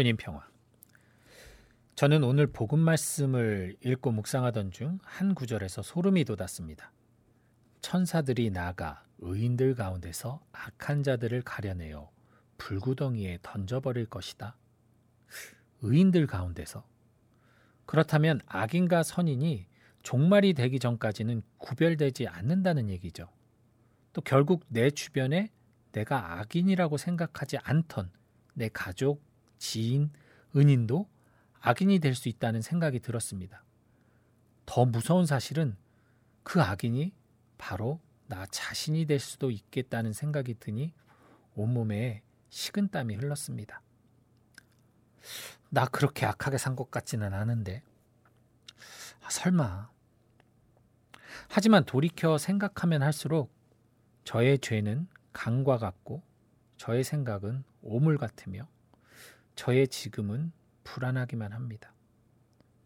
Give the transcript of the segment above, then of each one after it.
주님 평화. 저는 오늘 복음 말씀을 읽고 묵상하던 중 한 구절에서 소름이 돋았습니다. 천사들이 나가 의인들 가운데서 악한 자들을 가려내어 불구덩이에 던져버릴 것이다. 의인들 가운데서. 그렇다면 악인과 선인이 종말이 되기 전까지는 구별되지 않는다는 얘기죠. 또 결국 내 주변에 내가 악인이라고 생각하지 않던 내 가족, 지인, 은인도 악인이 될 수 있다는 생각이 들었습니다. 더 무서운 사실은 그 악인이 바로 나 자신이 될 수도 있겠다는 생각이 드니 온몸에 식은땀이 흘렀습니다. 나 그렇게 악하게 산 것 같지는 않은데. 아, 설마. 하지만 돌이켜 생각하면 할수록 저의 죄는 강과 같고 저의 생각은 오물 같으며 저의 지금은 불안하기만 합니다.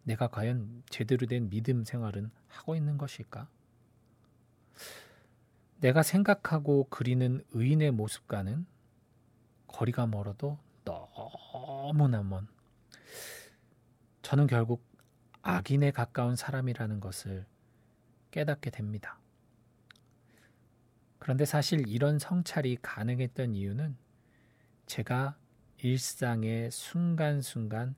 내가 과연 제대로 된 믿음 생활은 하고 있는 것일까? 내가 생각하고 그리는 의인의 모습과는 거리가 멀어도 너무나 먼 저는 결국 악인에 가까운 사람이라는 것을 깨닫게 됩니다. 그런데 사실 이런 성찰이 가능했던 이유는 제가 일상의 순간순간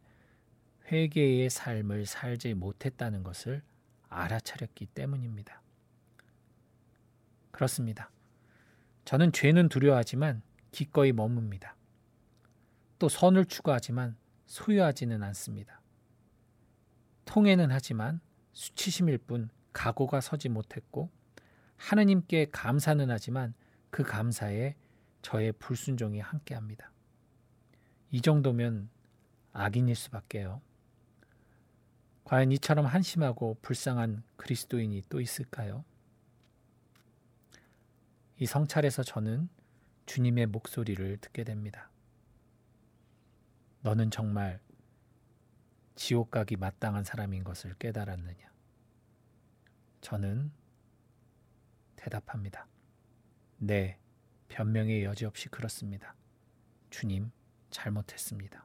회개의 삶을 살지 못했다는 것을 알아차렸기 때문입니다. 그렇습니다. 저는 죄는 두려워하지만 기꺼이 머뭅니다. 또 선을 추구하지만 소유하지는 않습니다. 통해는 하지만 수치심일 뿐 각오가 서지 못했고 하느님께 감사는 하지만 그 감사에 저의 불순종이 함께합니다. 이 정도면 악인일 수밖에요. 과연 이처럼 한심하고 불쌍한 그리스도인이 또 있을까요? 이 성찰에서 저는 주님의 목소리를 듣게 됩니다. 너는 정말 지옥 가기 마땅한 사람인 것을 깨달았느냐? 저는 대답합니다. 네, 변명의 여지 없이 그렇습니다. 주님, 잘못했습니다.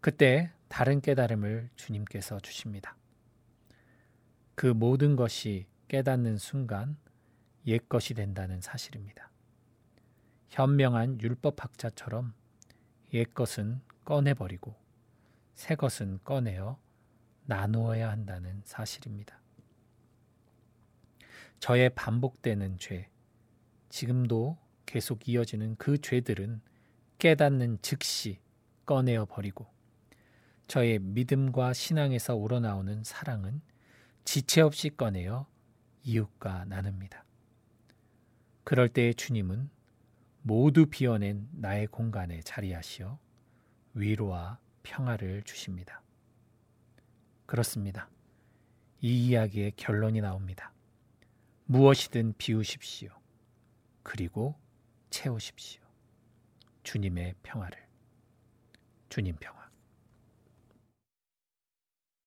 그때 다른 깨달음을 주님께서 주십니다. 그 모든 것이 깨닫는 순간 옛 것이 된다는 사실입니다. 현명한 율법학자처럼 옛 것은 꺼내버리고 새 것은 꺼내어 나누어야 한다는 사실입니다. 저의 반복되는 죄, 지금도 계속 이어지는 그 죄들은 깨닫는 즉시 꺼내어 버리고 저의 믿음과 신앙에서 우러나오는 사랑은 지체 없이 꺼내어 이웃과 나눕니다. 그럴 때의 주님은 모두 비워낸 나의 공간에 자리하시어 위로와 평화를 주십니다. 그렇습니다. 이 이야기의 결론이 나옵니다. 무엇이든 비우십시오. 그리고 채우십시오. 주님의 평화를. 주님 평화.